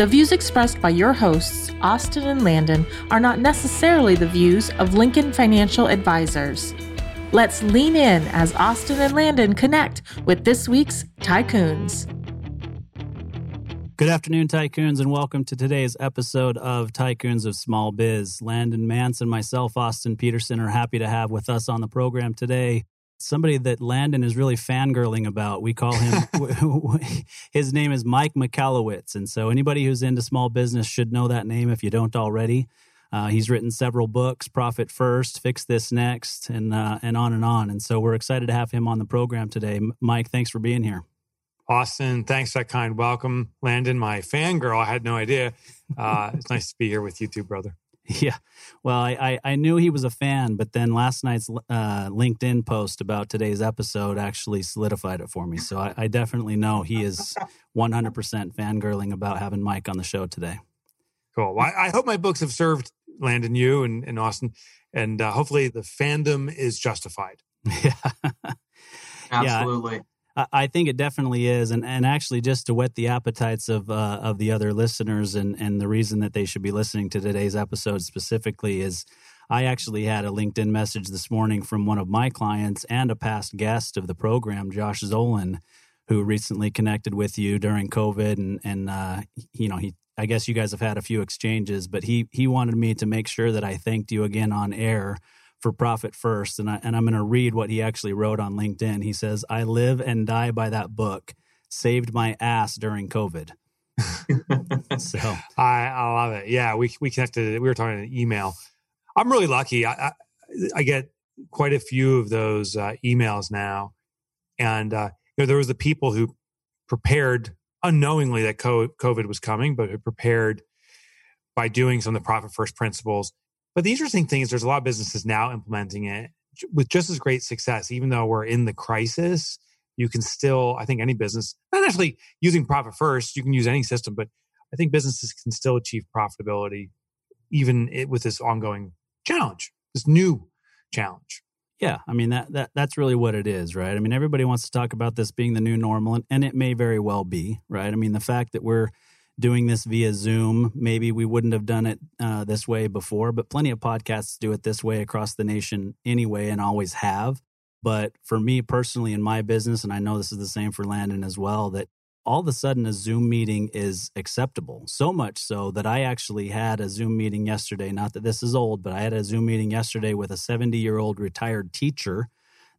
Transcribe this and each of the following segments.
The views expressed by your hosts, Austin and Landon, are not necessarily the views of Lincoln Financial Advisors. Let's lean in as Austin and Landon connect with this week's Tycoons. Good afternoon, Tycoons, and welcome to today's episode of Tycoons of Small Biz. Landon Mance and myself, Austin Peterson, are happy to have with us on the program today somebody that Landon is really fangirling about. We call him, his name is Mike Michalowicz. And so anybody who's into small business should know that name if you don't already. Uh, he's written several books, Profit First, Fix This Next, and, uh, and on and on. And so we're excited to have him on the program today. Mike, thanks for being here. Austin, thanks for that kind welcome. Landon, my fangirl, I had no idea. Uh, it's nice to be here with you too, brother. Yeah. Well, I, I, I, knew he was a fan, but then last night's uh, LinkedIn post about today's episode actually solidified it for me. So I, I definitely know he is 100% fangirling about having Mike on the show today. Cool. Well, I, I hope my books have served Landon, you, and, and Austin, and uh, hopefully the fandom is justified. Yeah. Absolutely. Yeah. I think it definitely is, and and actually, just to whet the appetites of uh, of the other listeners, and and the reason that they should be listening to today's episode specifically is, I actually had a LinkedIn message this morning from one of my clients and a past guest of the program, Josh Zolan, who recently connected with you during COVID, and and uh, you know he, I guess you guys have had a few exchanges, but he he wanted me to make sure that I thanked you again on air for profit first. And, I, and I'm going to read what he actually wrote on LinkedIn. He says, I live and die by that book, saved my ass during COVID. so I, I love it. Yeah, we, we connected. We were talking in email. I'm really lucky. I, I, I get quite a few of those uh, emails now. And uh, you know, there was the people who prepared unknowingly that COVID was coming, but who prepared by doing some of the profit first principles but the interesting thing is there's a lot of businesses now implementing it with just as great success, even though we're in the crisis. You can still, I think, any business, not actually using profit first, you can use any system, but I think businesses can still achieve profitability even with this ongoing challenge, this new challenge. Yeah, I mean that that that's really what it is, right? I mean everybody wants to talk about this being the new normal and, and it may very well be, right? I mean the fact that we're doing this via Zoom. Maybe we wouldn't have done it uh, this way before, but plenty of podcasts do it this way across the nation anyway and always have. But for me personally in my business, and I know this is the same for Landon as well, that all of a sudden a Zoom meeting is acceptable. So much so that I actually had a Zoom meeting yesterday. Not that this is old, but I had a Zoom meeting yesterday with a 70 year old retired teacher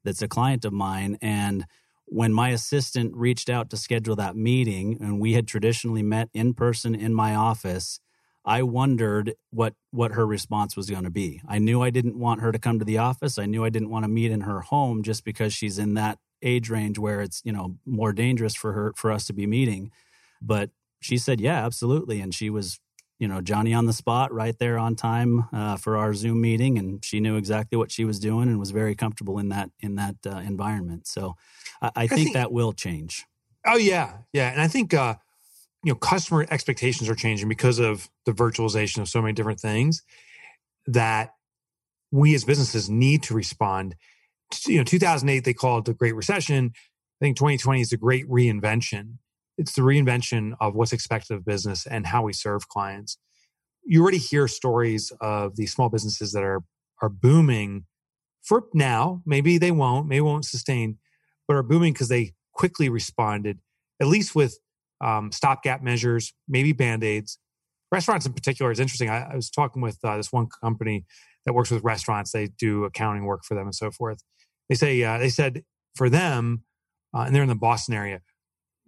that's a client of mine. And when my assistant reached out to schedule that meeting and we had traditionally met in person in my office i wondered what what her response was going to be. I knew i didn't want her to come to the office. I knew i didn't want to meet in her home just because she's in that age range where it's you know more dangerous for her for us to be meeting. But she said yeah absolutely. And she was you know Johnny on the spot right there on time uh, for our Zoom meeting, and she knew exactly what she was doing and was very comfortable in that in that uh, environment. So I, I, think I, think that will change. Oh yeah, yeah, and I think uh, you know customer expectations are changing because of the virtualization of so many different things that we as businesses need to respond. You know, 2008 they called the Great Recession. I think 2020 is the Great Reinvention it's the reinvention of what's expected of business and how we serve clients. You already hear stories of these small businesses that are are booming for now. Maybe they won't, maybe won't sustain, but are booming because they quickly responded, at least with um, stopgap measures, maybe band aids. Restaurants in particular is interesting. I, I was talking with uh, this one company that works with restaurants. They do accounting work for them and so forth. They say uh, they said for them, uh, and they're in the Boston area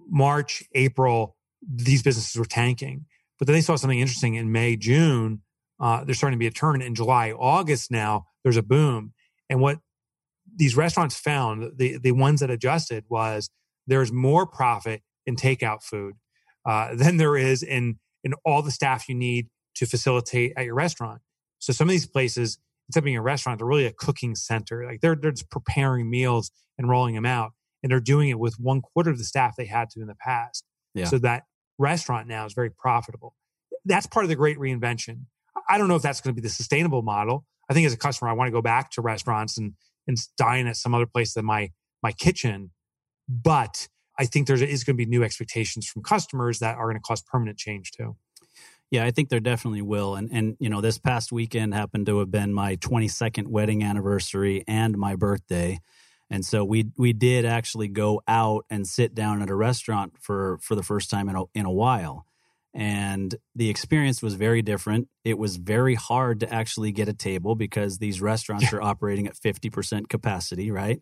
March, April, these businesses were tanking. But then they saw something interesting in May, June. Uh, there's starting to be a turn in July, August. Now there's a boom, and what these restaurants found, the the ones that adjusted, was there's more profit in takeout food uh, than there is in in all the staff you need to facilitate at your restaurant. So some of these places, instead of being a restaurant, they're really a cooking center. Like they're they're just preparing meals and rolling them out, and they're doing it with one quarter of the staff they had to in the past. Yeah. So that restaurant now is very profitable. That's part of the great reinvention. I don't know if that's going to be the sustainable model. I think as a customer, I want to go back to restaurants and and dine at some other place than my my kitchen. But I think there is going to be new expectations from customers that are going to cause permanent change too. Yeah, I think there definitely will. And and you know, this past weekend happened to have been my 22nd wedding anniversary and my birthday. And so we we did actually go out and sit down at a restaurant for for the first time in a, in a while. And the experience was very different. It was very hard to actually get a table because these restaurants yeah. are operating at 50% capacity, right?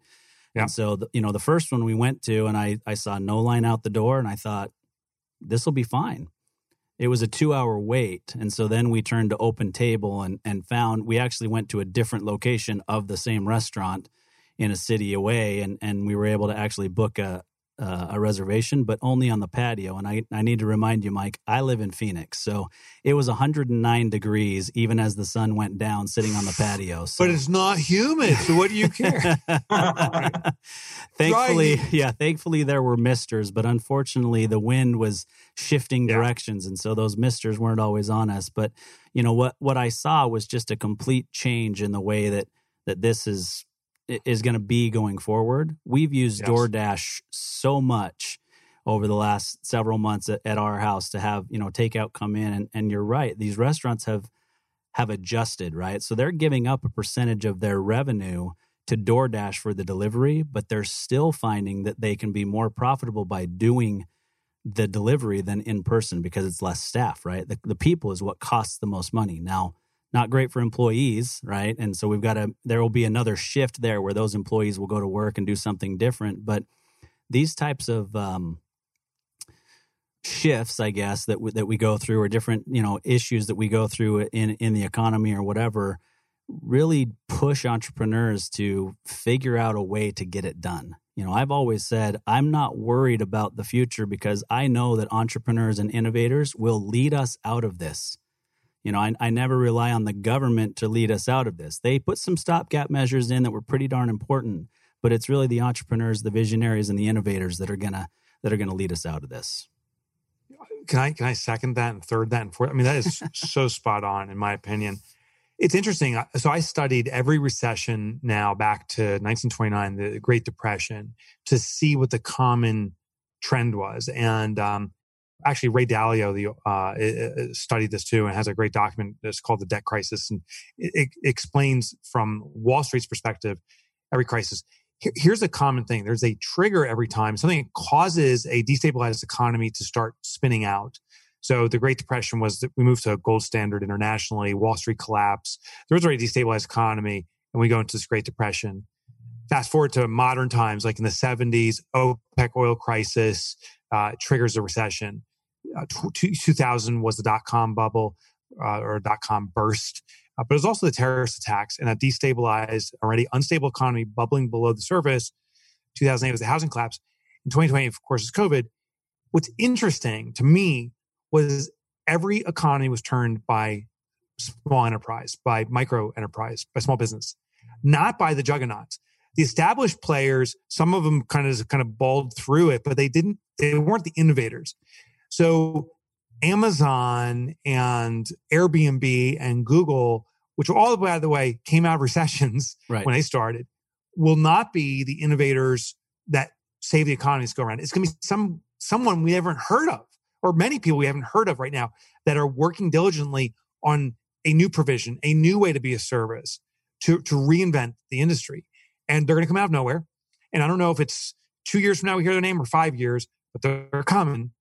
Yeah. And so, the, you know, the first one we went to, and I, I saw no line out the door, and I thought, this will be fine. It was a two hour wait. And so then we turned to Open Table and, and found we actually went to a different location of the same restaurant in a city away. And, and we were able to actually book a, uh, a reservation, but only on the patio. And I, I need to remind you, Mike, I live in Phoenix. So it was 109 degrees even as the sun went down sitting on the patio. So. But it's not humid. So what do you care? thankfully, right. yeah, thankfully there were misters, but unfortunately the wind was shifting yeah. directions. And so those misters weren't always on us. But, you know, what, what I saw was just a complete change in the way that, that this is is going to be going forward. We've used yes. DoorDash so much over the last several months at, at, our house to have you know takeout come in, and, and you're right. These restaurants have have adjusted, right? So they're giving up a percentage of their revenue to DoorDash for the delivery, but they're still finding that they can be more profitable by doing the delivery than in person because it's less staff, right? The, the people is what costs the most money. Now, not great for employees, right? And so we've got to, there will be another shift there where those employees will go to work and do something different. But these types of um, shifts, I guess, that, w- that we go through or different, you know, issues that we go through in, in the economy or whatever really push entrepreneurs to figure out a way to get it done. You know, I've always said I'm not worried about the future because I know that entrepreneurs and innovators will lead us out of this you know, I, I never rely on the government to lead us out of this. They put some stopgap measures in that were pretty darn important, but it's really the entrepreneurs, the visionaries, and the innovators that are gonna that are gonna lead us out of this. Can I can I second that and third that and fourth? I mean, that is so spot on in my opinion. It's interesting. So I studied every recession now back to 1929, the Great Depression, to see what the common trend was. And um, actually Ray Dalio the, uh, studied this too and has a great document that's called the debt crisis and it, it explains from wall street's perspective every crisis. Here's a common thing. There's a trigger every time. Something causes a destabilized economy to start spinning out. So the great depression was that we moved to a gold standard internationally. Wall street collapse there was already a destabilized economy and we go into this great depression. Fast forward to modern times like in the 70s opec oil crisis uh, triggers a recession uh, 2000 was the dot com bubble uh, or dot com burst, uh, but it was also the terrorist attacks and a destabilized, already unstable economy bubbling below the surface. 2008 was the housing collapse. In 2020, of course, is COVID. What's interesting to me was every economy was turned by small enterprise, by micro enterprise, by small business, not by the juggernauts. The established players, some of them kind of kind of balled through it, but they didn't. They weren't the innovators. So Amazon and Airbnb and Google, which all by the way came out of recessions right. when they started, will not be the innovators that save the economies go around. It's going to be some someone we haven't heard of, or many people we haven't heard of right now that are working diligently on a new provision, a new way to be a service to to reinvent the industry, and they're going to come out of nowhere. And I don't know if it's two years from now we hear their name or five years, but they're coming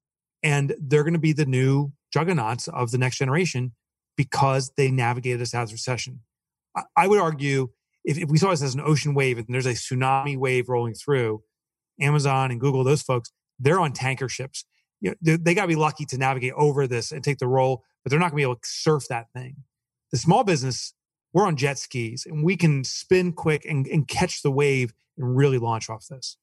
and they're going to be the new juggernauts of the next generation because they navigated us out of recession. I, would argue if, if we saw this as an ocean wave and there's a tsunami wave rolling through, Amazon and Google, those folks, they're on tanker ships. You know, they, they got to be lucky to navigate over this and take the role, but they're not going to be able to surf that thing. The small business, we're on jet skis and we can spin quick and, and catch the wave and really launch off this.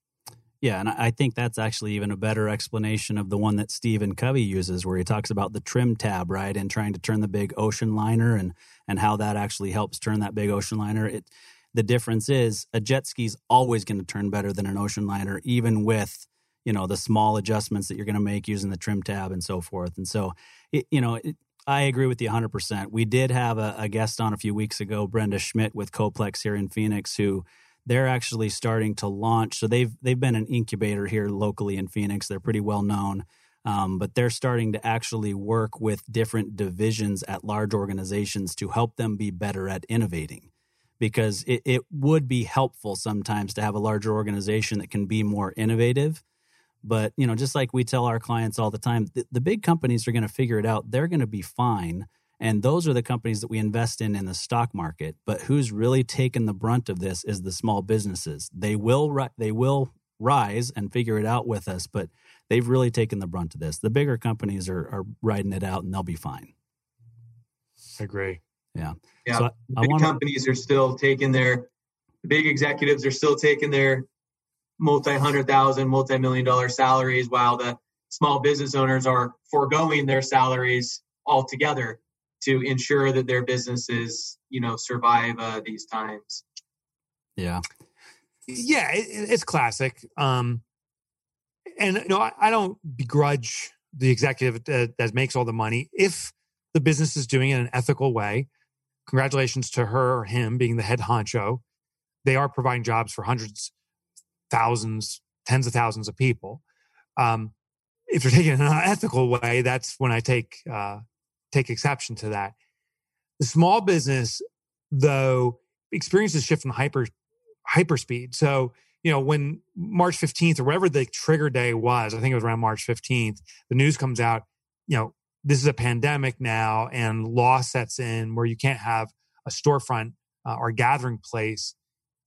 Yeah, and I think that's actually even a better explanation of the one that Stephen Covey uses, where he talks about the trim tab, right, and trying to turn the big ocean liner, and and how that actually helps turn that big ocean liner. It the difference is a jet ski is always going to turn better than an ocean liner, even with you know the small adjustments that you're going to make using the trim tab and so forth. And so, it, you know, it, I agree with you 100%. We did have a, a guest on a few weeks ago, Brenda Schmidt with Coplex here in Phoenix, who they're actually starting to launch. So they've they've been an incubator here locally in Phoenix. They're pretty well known, um, but they're starting to actually work with different divisions at large organizations to help them be better at innovating. Because it, it would be helpful sometimes to have a larger organization that can be more innovative. But you know, just like we tell our clients all the time, the, the big companies are going to figure it out. They're going to be fine and those are the companies that we invest in in the stock market. But who's really taken the brunt of this is the small businesses. They will ri- they will rise and figure it out with us, but they've really taken the brunt of this. The bigger companies are, are riding it out and they'll be fine. I agree. Yeah. Yeah. So I, big I wanna... companies are still taking their the big executives are still taking their multi hundred thousand, multi million dollar salaries while the small business owners are foregoing their salaries altogether to ensure that their businesses, you know, survive uh, these times. Yeah. Yeah, it, it's classic. Um, and you know, I, I don't begrudge the executive that, that makes all the money if the business is doing it in an ethical way. Congratulations to her or him being the head honcho. They are providing jobs for hundreds, thousands, tens of thousands of people. Um, if they're taking it in an ethical way, that's when I take uh, take exception to that. The small business, though, experiences shift from hyper hyper speed. So, you know, when March 15th or whatever the trigger day was, I think it was around March 15th, the news comes out, you know, this is a pandemic now and law sets in where you can't have a storefront uh, or gathering place.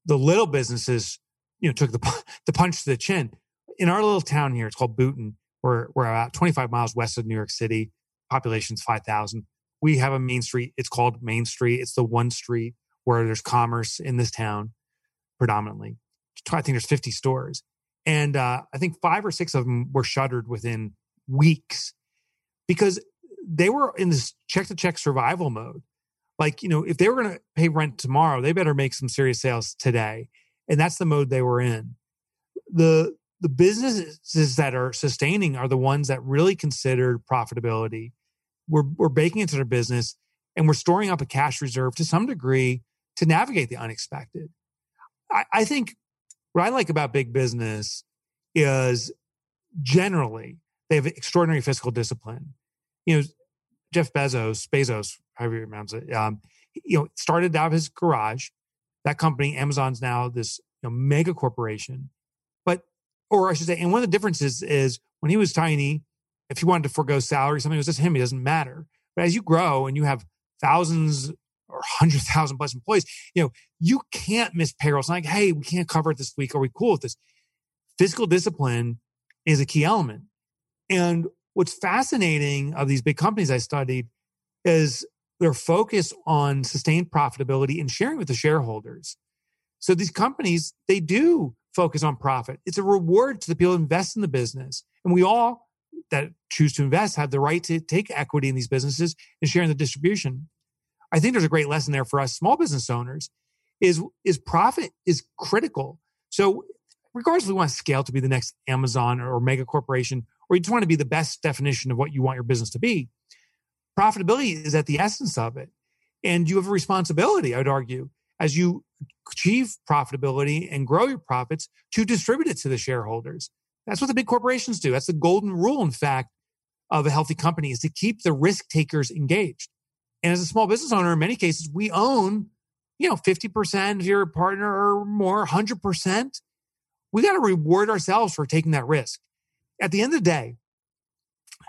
The little businesses, you know, took the, the punch to the chin. In our little town here, it's called Boonton. We're, we're about 25 miles west of New York City population's 5,000. We have a main street. It's called Main Street. It's the one street where there's commerce in this town predominantly. I think there's 50 stores. And uh, I think five or six of them were shuttered within weeks because they were in this check to check survival mode. Like, you know, if they were going to pay rent tomorrow, they better make some serious sales today. And that's the mode they were in. The the businesses that are sustaining are the ones that really considered profitability we're, we're baking into their business and we're storing up a cash reserve to some degree to navigate the unexpected. I, I think what I like about big business is generally they have extraordinary fiscal discipline. You know, Jeff Bezos, Bezos, however you pronounce it, um, you know, started out of his garage. That company, Amazon's now this you know, mega corporation. But, or I should say, and one of the differences is when he was tiny, if he wanted to forego salary, something it was just him, it doesn't matter. But as you grow and you have thousands or hundred thousand plus employees, you know, you can't miss payroll. It's like, hey, we can't cover it this week. Are we cool with this? Fiscal discipline is a key element. And what's fascinating of these big companies I studied is their focus on sustained profitability and sharing with the shareholders. So these companies, they do focus on profit. It's a reward to the people who invest in the business. And we all that choose to invest have the right to take equity in these businesses and share in the distribution. I think there's a great lesson there for us small business owners is is profit is critical. So regardless if we want to scale to be the next Amazon or mega corporation, or you just want to be the best definition of what you want your business to be, profitability is at the essence of it. And you have a responsibility, I would argue, as you achieve profitability and grow your profits to distribute it to the shareholders. That's what the big corporations do. That's the golden rule, in fact, of a healthy company is to keep the risk takers engaged. And as a small business owner, in many cases, we own, you know, 50% of your partner or more, 100%. We got to reward ourselves for taking that risk. At the end of the day,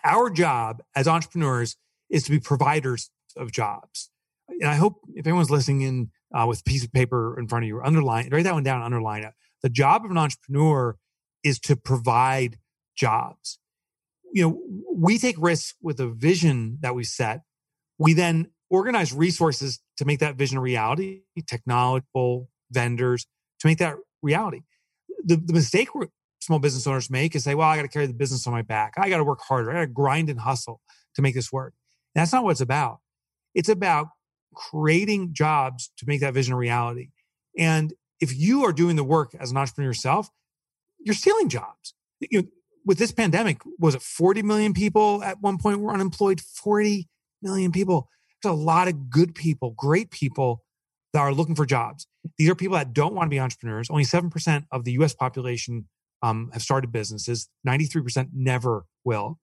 our job as entrepreneurs is to be providers of jobs. And I hope if anyone's listening in uh, with a piece of paper in front of you, underline, write that one down, underline it. The job of an entrepreneur is to provide jobs. You know, we take risks with a vision that we set. We then organize resources to make that vision a reality, technological vendors to make that reality. The, the mistake small business owners make is say, well, I got to carry the business on my back. I got to work harder. I got to grind and hustle to make this work. And that's not what it's about. It's about creating jobs to make that vision a reality. And if you are doing the work as an entrepreneur yourself, you're stealing jobs. You know, with this pandemic, was it 40 million people at one point were unemployed? 40 million people. There's a lot of good people, great people that are looking for jobs. These are people that don't want to be entrepreneurs. Only 7% of the US population um, have started businesses, 93% never will.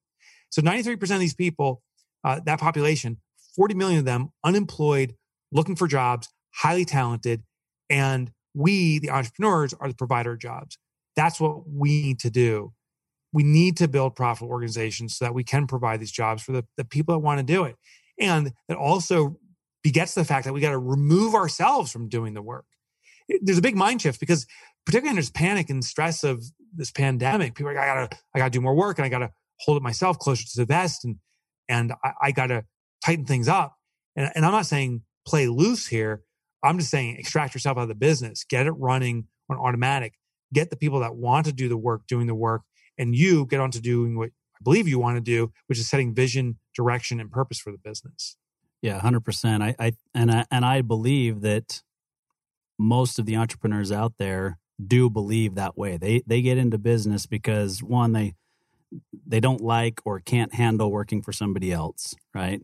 So 93% of these people, uh, that population, 40 million of them unemployed, looking for jobs, highly talented. And we, the entrepreneurs, are the provider of jobs. That's what we need to do. We need to build profitable organizations so that we can provide these jobs for the, the people that want to do it. And that also begets the fact that we got to remove ourselves from doing the work. There's a big mind shift because particularly under panic and stress of this pandemic, people are like, I gotta, I gotta do more work and I gotta hold it myself closer to the vest and and I, I gotta tighten things up. And, and I'm not saying play loose here. I'm just saying extract yourself out of the business, get it running on automatic, get the people that want to do the work doing the work, and you get on to doing what I believe you want to do, which is setting vision, direction, and purpose for the business. Yeah, hundred percent. I, I and I and I believe that most of the entrepreneurs out there do believe that way. They they get into business because one they they don't like or can't handle working for somebody else, right?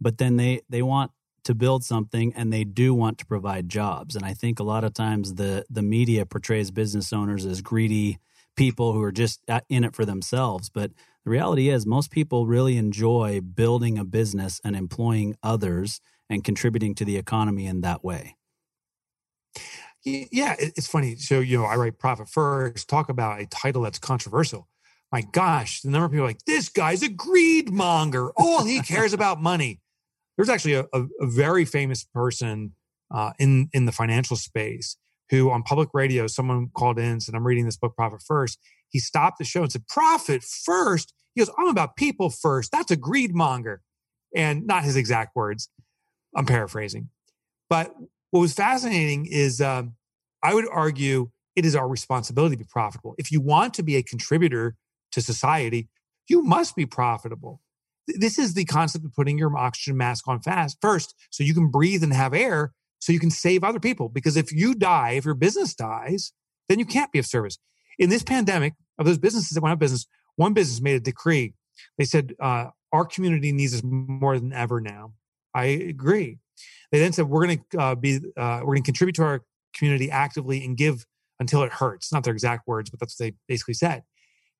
But then they they want to build something and they do want to provide jobs. And I think a lot of times the the media portrays business owners as greedy people who are just uh, in it for themselves, but the reality is most people really enjoy building a business and employing others and contributing to the economy in that way. Yeah, it's funny. So, you know, I write Profit First, talk about a title that's controversial. My gosh, the number of people like, this guy's a greed monger. All he cares about money. There's actually a, a, a very famous person uh, in, in the financial space who on public radio, someone called in and said, I'm reading this book, Profit First. He stopped the show and said, Profit first? He goes, I'm about people first. That's a greed monger. And not his exact words. I'm paraphrasing. But what was fascinating is um, I would argue it is our responsibility to be profitable. If you want to be a contributor to society, you must be profitable. This is the concept of putting your oxygen mask on fast first so you can breathe and have air so you can save other people. Because if you die, if your business dies, then you can't be of service. In this pandemic, of those businesses that went out of business, one business made a decree. They said, uh, Our community needs us more than ever now. I agree. They then said we're going to uh, be uh, we're going to contribute to our community actively and give until it hurts. Not their exact words, but that's what they basically said.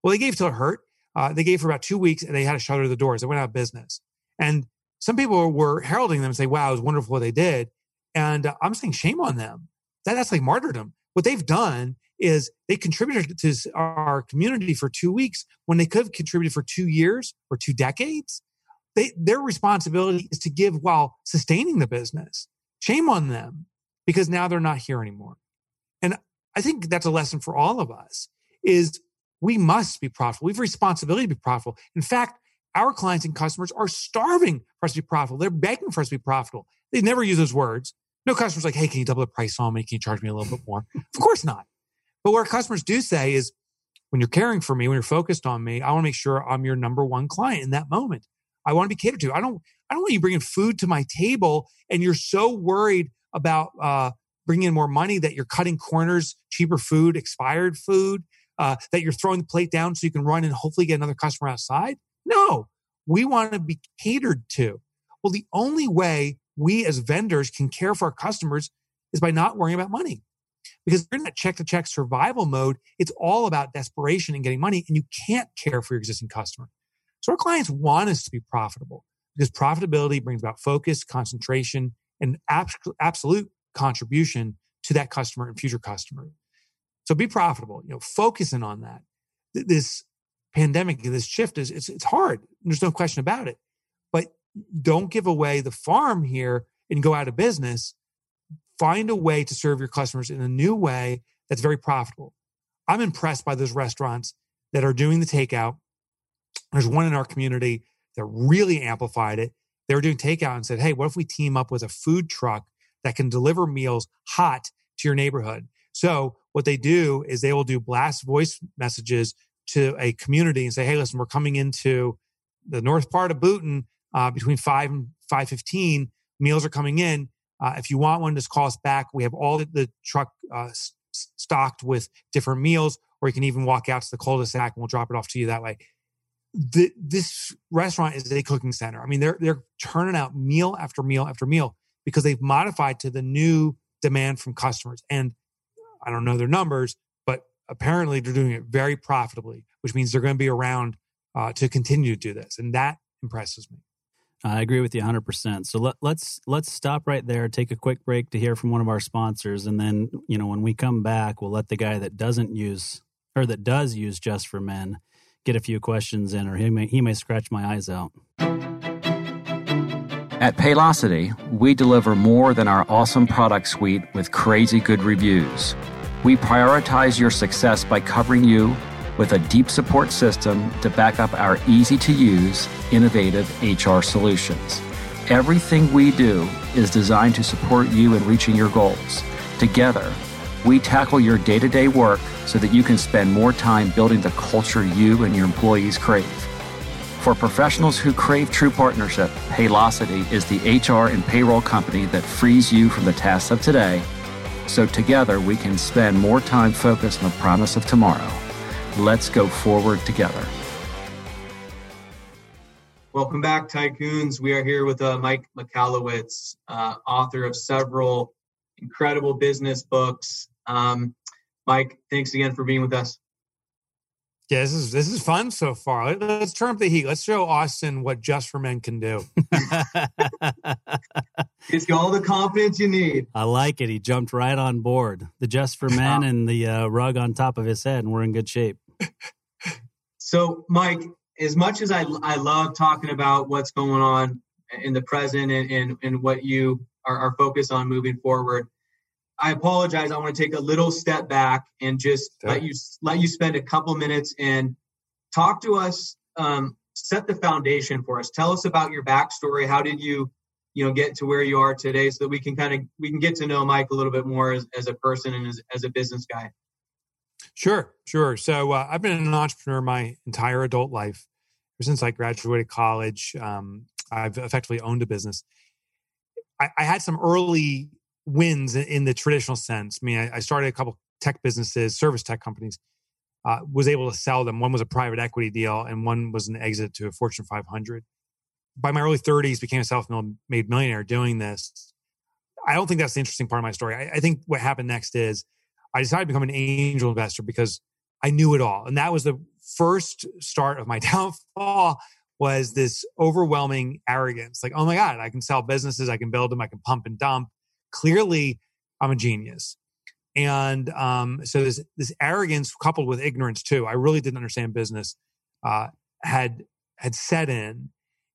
Well, they gave till it hurt. Uh, they gave for about two weeks, and they had to shutter the doors. They went out of business. And some people were heralding them and say, "Wow, it was wonderful what they did." And uh, I'm saying, shame on them. That, that's like martyrdom. What they've done is they contributed to our community for two weeks when they could have contributed for two years or two decades they, their responsibility is to give while sustaining the business. Shame on them because now they're not here anymore. And I think that's a lesson for all of us is we must be profitable. We have a responsibility to be profitable. In fact, our clients and customers are starving for us to be profitable. They're begging for us to be profitable. They never use those words. No customer's like, hey, can you double the price on me? Can you charge me a little bit more? of course not. But what our customers do say is, when you're caring for me, when you're focused on me, I want to make sure I'm your number one client in that moment. I want to be catered to. I don't. I don't want you bringing food to my table, and you're so worried about uh, bringing in more money that you're cutting corners, cheaper food, expired food, uh, that you're throwing the plate down so you can run and hopefully get another customer outside. No, we want to be catered to. Well, the only way we as vendors can care for our customers is by not worrying about money. Because you're in that check to check survival mode, it's all about desperation and getting money, and you can't care for your existing customer. So our clients want us to be profitable because profitability brings about focus, concentration, and absolute contribution to that customer and future customer. So be profitable, you know, focusing on that. This pandemic, this shift is it's, it's hard. There's no question about it. But don't give away the farm here and go out of business. Find a way to serve your customers in a new way that's very profitable. I'm impressed by those restaurants that are doing the takeout there's one in our community that really amplified it. They were doing takeout and said, Hey, what if we team up with a food truck that can deliver meals hot to your neighborhood? So what they do is they will do blast voice messages to a community and say, "Hey, listen, we're coming into the north part of Boonton uh, between five and five fifteen. Meals are coming in. Uh, if you want one, just call us back. We have all the, the truck uh, s- stocked with different meals, or you can even walk out to the cul-de-sac and we'll drop it off to you that way." The, this restaurant is a cooking center. I mean, they're they're turning out meal after meal after meal because they've modified to the new demand from customers. And I don't know their numbers, but apparently they're doing it very profitably, which means they're going to be around uh, to continue to do this, and that impresses me. I agree with you 100%. So let, let's let's stop right there, take a quick break to hear from one of our sponsors and then, you know, when we come back, we'll let the guy that doesn't use or that does use just for men get a few questions in or he may he may scratch my eyes out. At Paylocity, we deliver more than our awesome product suite with crazy good reviews. We prioritize your success by covering you with a deep support system to back up our easy to use, innovative HR solutions. Everything we do is designed to support you in reaching your goals. Together, we tackle your day to day work so that you can spend more time building the culture you and your employees crave. For professionals who crave true partnership, Paylocity is the HR and payroll company that frees you from the tasks of today so together we can spend more time focused on the promise of tomorrow. Let's go forward together. Welcome back, Tycoons. We are here with uh, Mike Michalowicz, uh, author of several incredible business books. Um, Mike, thanks again for being with us. Yeah, this is this is fun so far. Let's turn up the heat. Let's show Austin what just for men can do. It's got all the confidence you need. I like it. He jumped right on board. The just for men and the uh, rug on top of his head, and we're in good shape. So, Mike, as much as I, I love talking about what's going on in the present and, and, and what you are, are focused on moving forward, I apologize. I want to take a little step back and just Okay. let you let you spend a couple minutes and talk to us. Um, set the foundation for us. Tell us about your backstory. How did you, you know, get to where you are today, so that we can kind of we can get to know Mike a little bit more as, as a person and as, as a business guy. Sure, sure. So uh, I've been an entrepreneur my entire adult life. Ever since I graduated college, um, I've effectively owned a business. I, I had some early wins in, the traditional sense. I mean, I, I started a couple tech businesses, service tech companies. Uh, was able to sell them. One was a private equity deal, and one was an exit to a Fortune 500. By my early 30s, became a self-made millionaire doing this. I don't think that's the interesting part of my story. I, I think what happened next is I decided to become an angel investor because I knew it all. And that was the first start of my downfall was this overwhelming arrogance. Like, oh my God, I can sell businesses, I can build them, I can pump and dump. Clearly, I'm a genius. And um, so this this arrogance coupled with ignorance too, I really didn't understand business, uh, had had set in.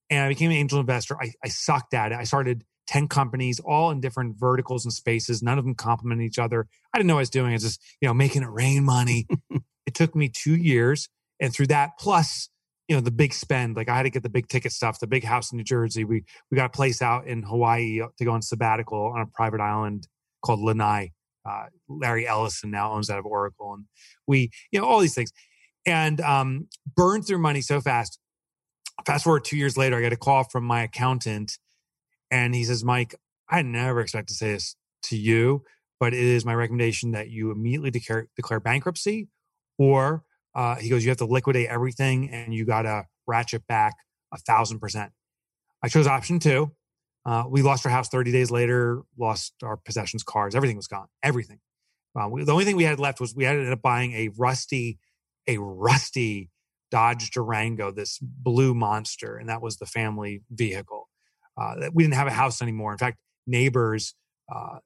And I became an angel investor. I, I sucked at it. I started 10 companies, all in different verticals and spaces. None of them complement each other. I didn't know what I was doing. I was just, you know, making it rain money. it took me two years. And through that, plus, you know, the big spend, like I had to get the big ticket stuff, the big house in New Jersey. We we got a place out in Hawaii to go on sabbatical on a private island called Lanai. Uh, Larry Ellison now owns that of Oracle. And we, you know, all these things. And um, burned through money so fast. Fast forward two years later, I get a call from my accountant and he says, Mike, I never expect to say this to you, but it is my recommendation that you immediately declare, declare bankruptcy, or uh, he goes, you have to liquidate everything and you got to ratchet back a thousand percent. I chose option two. Uh, we lost our house 30 days later, lost our possessions, cars, everything was gone. Everything. Uh, we, the only thing we had left was we ended up buying a rusty, a rusty Dodge Durango, this blue monster, and that was the family vehicle. Uh, we didn't have a house anymore. In fact, neighbors uh,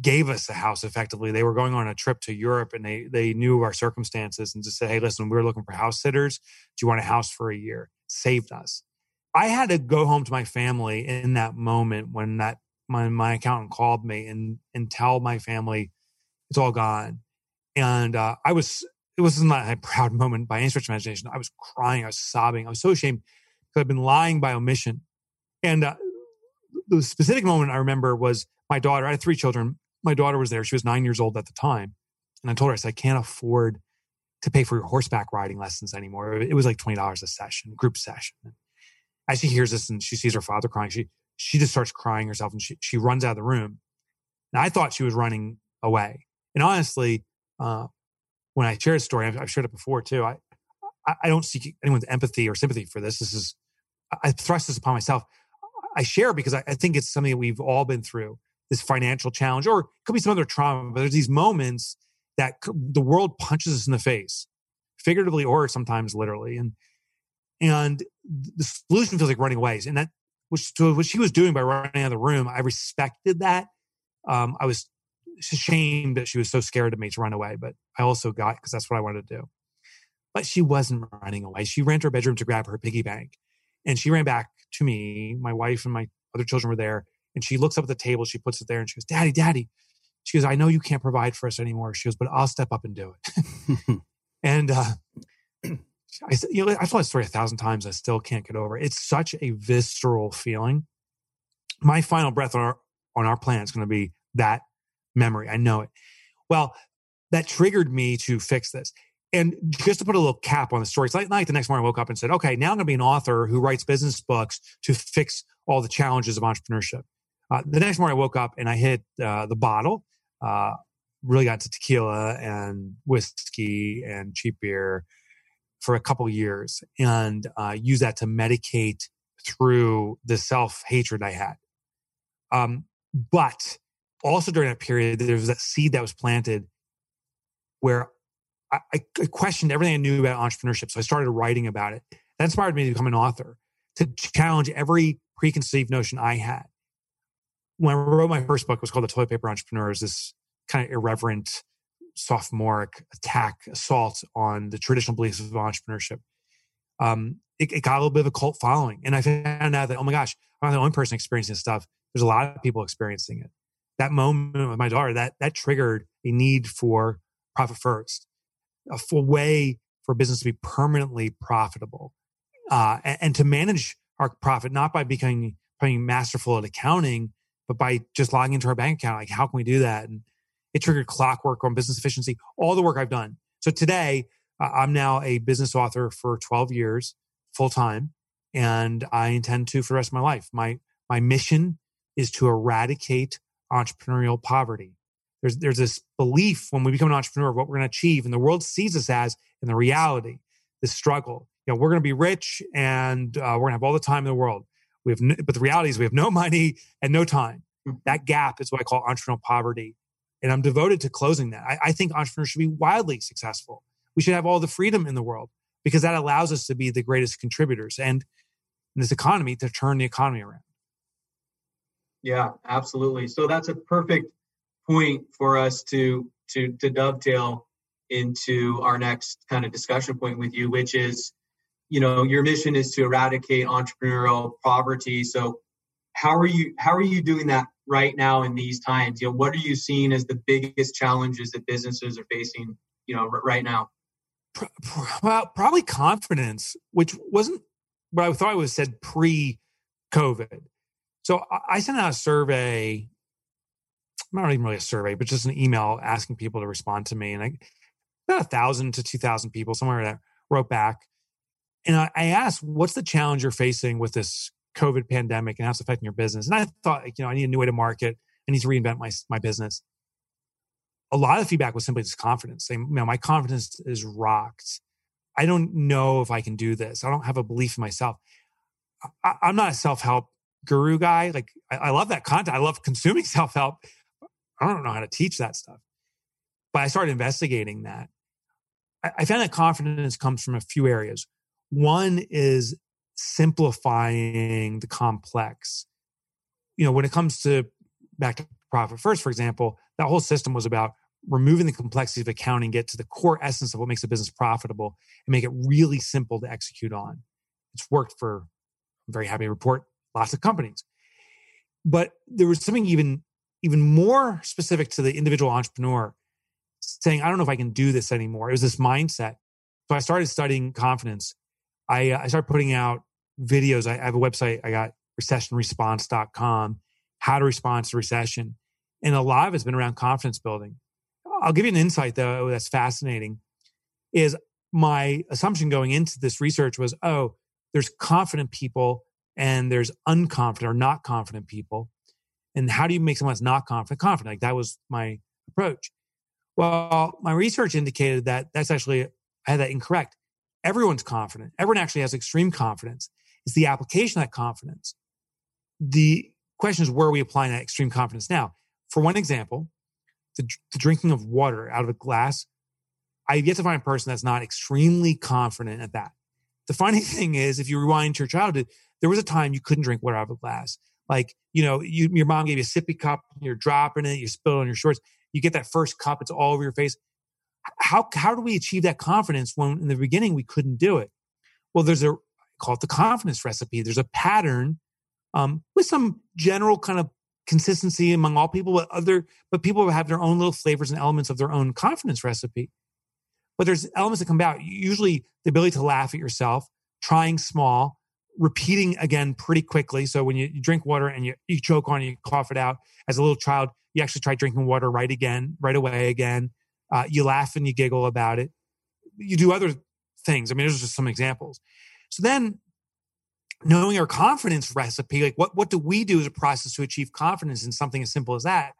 gave us a house effectively. They were going on a trip to Europe and they they knew our circumstances and just said, "Hey, listen, we're looking for house sitters. Do you want a house for a year?" Saved us. I had to go home to my family in that moment when that my my accountant called me and and tell my family it's all gone. And uh, I was it was not a proud moment by any stretch of imagination. I was crying, I was sobbing, I was so ashamed because I've been lying by omission. And uh, the specific moment I remember was my daughter. I had three children. My daughter was there. She was nine years old at the time. And I told her, I said, I can't afford to pay for your horseback riding lessons anymore. It was like $20 a session, group session. As she hears this and she sees her father crying, she, she just starts crying herself and she, she runs out of the room. And I thought she was running away. And honestly, uh, when I share a story, I've, I've, shared it before too. I, I don't seek anyone's empathy or sympathy for this. This is, I thrust this upon myself. I share because I, I think it's something that we've all been through this financial challenge, or it could be some other trauma, but there's these moments that the world punches us in the face, figuratively or sometimes literally. And, and the solution feels like running away. And that, which, so what she was doing by running out of the room, I respected that. Um, I was ashamed that she was so scared of me to run away, but I also got because that's what I wanted to do. But she wasn't running away. She ran to her bedroom to grab her piggy bank and she ran back to me. My wife and my other children were there. And she looks up at the table, she puts it there, and she goes, Daddy, Daddy. She goes, I know you can't provide for us anymore. She goes, but I'll step up and do it. and uh, I said, you know, I've told that story a thousand times. I still can't get over it. It's such a visceral feeling. My final breath on our on our plan is going to be that memory. I know it. Well, that triggered me to fix this. And just to put a little cap on the story, it's like, like the next morning I woke up and said, okay, now I'm going to be an author who writes business books to fix all the challenges of entrepreneurship. Uh, the next morning I woke up and I hit uh, the bottle, uh, really got to tequila and whiskey and cheap beer for a couple years and uh, use that to medicate through the self hatred I had. Um, but also during that period, there was that seed that was planted where I, I, questioned everything I knew about entrepreneurship. So I started writing about it. That inspired me to become an author, to challenge every preconceived notion I had. When I wrote my first book, it was called The Toilet Paper Entrepreneurs, this kind of irreverent, sophomoric attack, assault on the traditional beliefs of entrepreneurship. Um, it, it, got a little bit of a cult following. And I found out that, oh my gosh, I'm not the only person experiencing this stuff. There's a lot of people experiencing it. That moment with my daughter, that that triggered a need for profit first a full way for business to be permanently profitable uh, and, and, to manage our profit not by becoming, becoming masterful at accounting but by just logging into our bank account like how can we do that? And it triggered clockwork on business efficiency all the work i've done. So today uh, i'm now a business author for 12 years full time and i intend to for the rest of my life. My my mission is to eradicate entrepreneurial poverty there's there's this belief when we become an entrepreneur of what we're going to achieve, and the world sees us as in the reality, the struggle. You know, we're going to be rich and uh, we're going to have all the time in the world. We have, no, but the reality is we have no money and no time. Mm-hmm. That gap is what I call entrepreneurial poverty, and I'm devoted to closing that. I, I think entrepreneurs should be wildly successful. We should have all the freedom in the world because that allows us to be the greatest contributors and in this economy to turn the economy around. Yeah, absolutely. So that's a perfect point for us to to to dovetail into our next kind of discussion point with you, which is, you know, your mission is to eradicate entrepreneurial poverty. So how are you how are you doing that right now in these times? You know, what are you seeing as the biggest challenges that businesses are facing, you know, right now? Probably confidence, which wasn't what I thought I was said pre-COVID. So I sent out a survey not even really a survey, but just an email asking people to respond to me. And I, about a thousand to 2,000 people, somewhere that wrote back. And I, I asked, what's the challenge you're facing with this COVID pandemic and how it's affecting your business? And I thought, you know, I need a new way to market. I need to reinvent my, my business. A lot of feedback was simply just confidence. Saying, you know, my confidence is rocked. I don't know if I can do this. I don't have a belief in myself. I, am not a self help guru guy. Like I, I, love that content. I love consuming self help, I don't know how to teach that stuff. But I started investigating that. I, I found that confidence comes from a few areas. One is simplifying the complex. You know, when it comes to back to profit first, for example, that whole system was about removing the complexity of accounting, get to the core essence of what makes a business profitable, and make it really simple to execute on. It's worked for, I'm very happy to report, lots of companies. But there was something even even more specific to the individual entrepreneur saying, I don't know if I can do this anymore. It was this mindset. So I started studying confidence. I, uh, I started putting out videos. I, I have a website. I got recessionresponse.com, how to respond to recession. And a lot of it's been around confidence building. I'll give you an insight though that's fascinating. Is my assumption going into this research was, oh, there's confident people and there's unconfident or not confident people. And how do you make someone that's not confident confident? Like that was my approach. Well, my research indicated that that's actually, I had that incorrect. Everyone's confident. Everyone actually has extreme confidence. It's the application of that confidence. The question is, where are we applying that extreme confidence now? For one example, the, the drinking of water out of a glass, I've yet to find a person that's not extremely confident at that. The funny thing is, if you rewind to your childhood, there was a time you couldn't drink water out of a glass. Like, you know, you, your mom gave you a sippy cup, you're dropping it, you spill it on your shorts. You get that first cup, it's all over your face. How, how do we achieve that confidence when in the beginning we couldn't do it? Well, there's a, call it the confidence recipe. There's a pattern um, with some general kind of consistency among all people, but other, but people have their own little flavors and elements of their own confidence recipe. But there's elements that come out. Usually, the ability to laugh at yourself, trying small, repeating again pretty quickly. So when you, you drink water and you, you choke on it, you cough it out. As a little child, you actually try drinking water right again, right away again. Uh, you laugh and you giggle about it. You do other things. I mean, there's just some examples. So then knowing our confidence recipe, like what, what do we do as a process to achieve confidence in something as simple as that?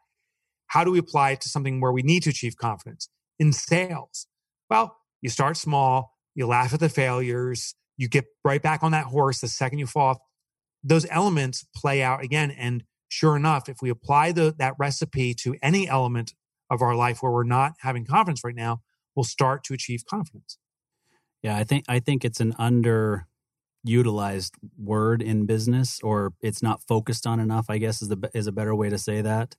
How do we apply it to something where we need to achieve confidence in sales? Well, you start small, you laugh at the failures, you get right back on that horse the second you fall off. Those elements play out again. And sure enough, if we apply the, that recipe to any element of our life where we're not having confidence right now, we'll start to achieve confidence. Yeah, I think I think it's an underutilized word in business, or it's not focused on enough. I guess is the is a better way to say that.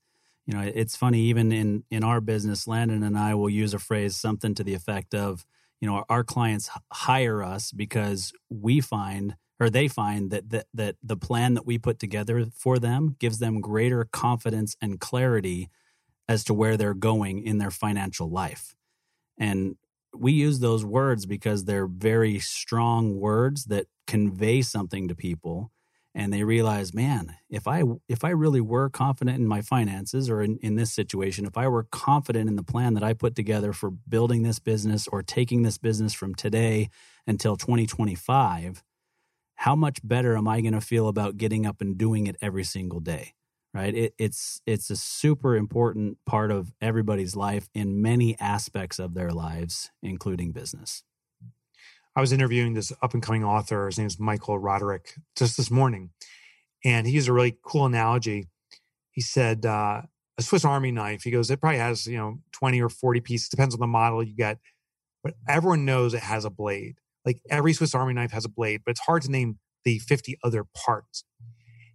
You know, it's funny even in in our business, Landon and I will use a phrase something to the effect of, you know, our clients hire us because we find or they find that, that that the plan that we put together for them gives them greater confidence and clarity as to where they're going in their financial life. And we use those words because they're very strong words that convey something to people and they realize man if i if i really were confident in my finances or in, in this situation if i were confident in the plan that i put together for building this business or taking this business from today until 2025 how much better am i going to feel about getting up and doing it every single day? Right? It, it's it's a super important part of everybody's life in many aspects of their lives including business I was interviewing this up and coming author. His name is Michael Roderick just this morning. And he used a really cool analogy. He said, uh, a Swiss Army knife, he goes, it probably has, you know, 20 or 40 pieces, depends on the model you get. But everyone knows it has a blade. Like every Swiss Army knife has a blade, but it's hard to name the 50 other parts.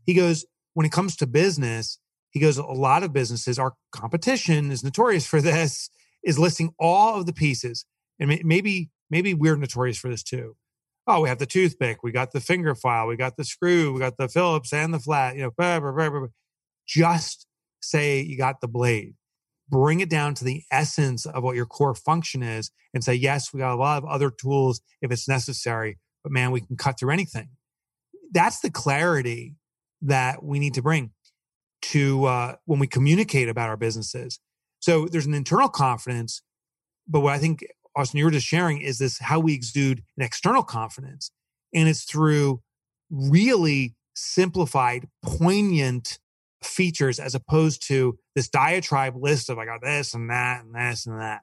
He goes, when it comes to business, he goes, a lot of businesses, our competition is notorious for this, is listing all of the pieces. And maybe maybe we're notorious for this too. Oh, we have the toothpick, we got the finger file, we got the screw, we got the Phillips and the flat, you know, blah, blah, blah, just say you got the blade. Bring it down to the essence of what your core function is and say, yes, we got a lot of other tools if it's necessary, but man, we can cut through anything. That's the clarity that we need to bring to uh, when we communicate about our businesses. So there's an internal confidence, but what I think Austin, you were just sharing is this how we exude an external confidence. And it's through really simplified, poignant features as opposed to this diatribe list of I got this and that and this and that.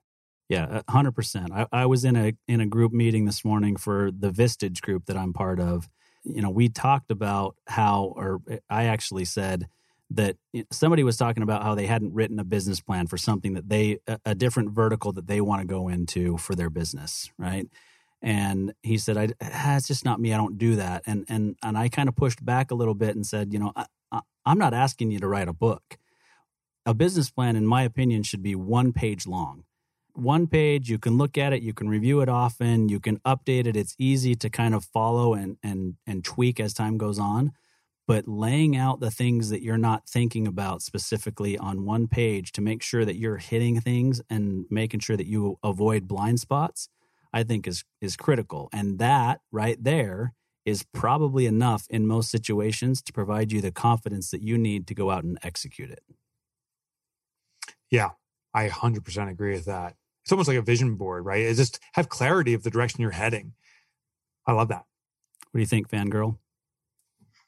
Yeah, hundred percent. I, I was in a in a group meeting this morning for the Vistage group that I'm part of. You know, we talked about how, or eh, I actually said, that somebody was talking about how they hadn't written a business plan for something that they a different vertical that they want to go into for their business right? And he said I, ah, it's just not me i don't do that. And and and i kind of pushed back a little bit and said you know I, I, i'm not asking you to write a book. A business plan in my opinion should be one page long. One page you can look at it you can review it often you can update it it's easy to kind of follow and and and tweak as time goes on but laying out the things that you're not thinking about specifically on one page to make sure that you're hitting things and making sure that you avoid blind spots i think is is critical and that right there is probably enough in most situations to provide you the confidence that you need to go out and execute it yeah I 100% agree with that. It's almost like a vision board, right? It just have clarity of the direction you're heading. I love that. What do you think, fangirl?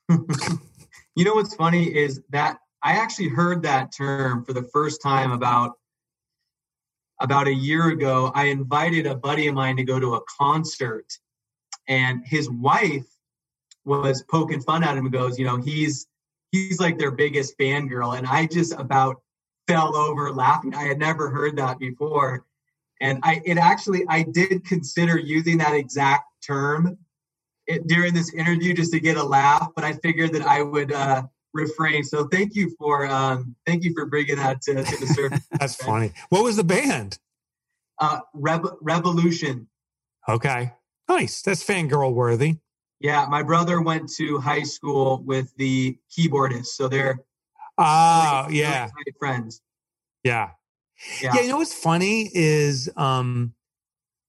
you know what's funny is that I actually heard that term for the first time about about a year ago. I invited a buddy of mine to go to a concert, and his wife was poking fun at him and goes, you know, he's he's like their biggest fangirl. And I just about fell over laughing. I had never heard that before. And I it actually I did consider using that exact term it, during this interview just to get a laugh, but I figured that I would uh, refrain. So thank you for um, thank you for bringing that to, to the surface. That's funny. What was the band? Uh, Rev- Revolution. Okay, nice. That's fangirl worthy. Yeah, my brother went to high school with the keyboardist, so they're oh really, yeah really friends. Yeah. yeah, yeah. You know what's funny is um,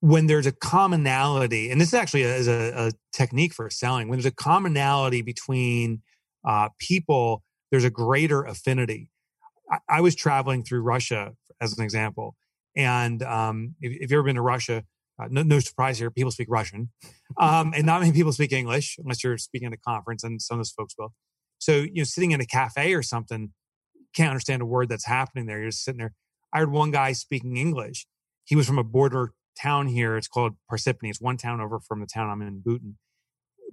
when there's a commonality, and this actually is a, a technique for selling. When there's a commonality between uh, people, there's a greater affinity. I, I, was traveling through Russia as an example, and um, if, if, you've ever been to Russia, uh, no, no, surprise here, people speak Russian, um, and not many people speak English unless you're speaking at a conference, and some of those folks will. So, you know, sitting in a cafe or something, can't understand a word that's happening there. You're just sitting there. I heard one guy speaking English. He was from a border town here. It's called Parsippany. It's one town over from the town I'm in, Boonton.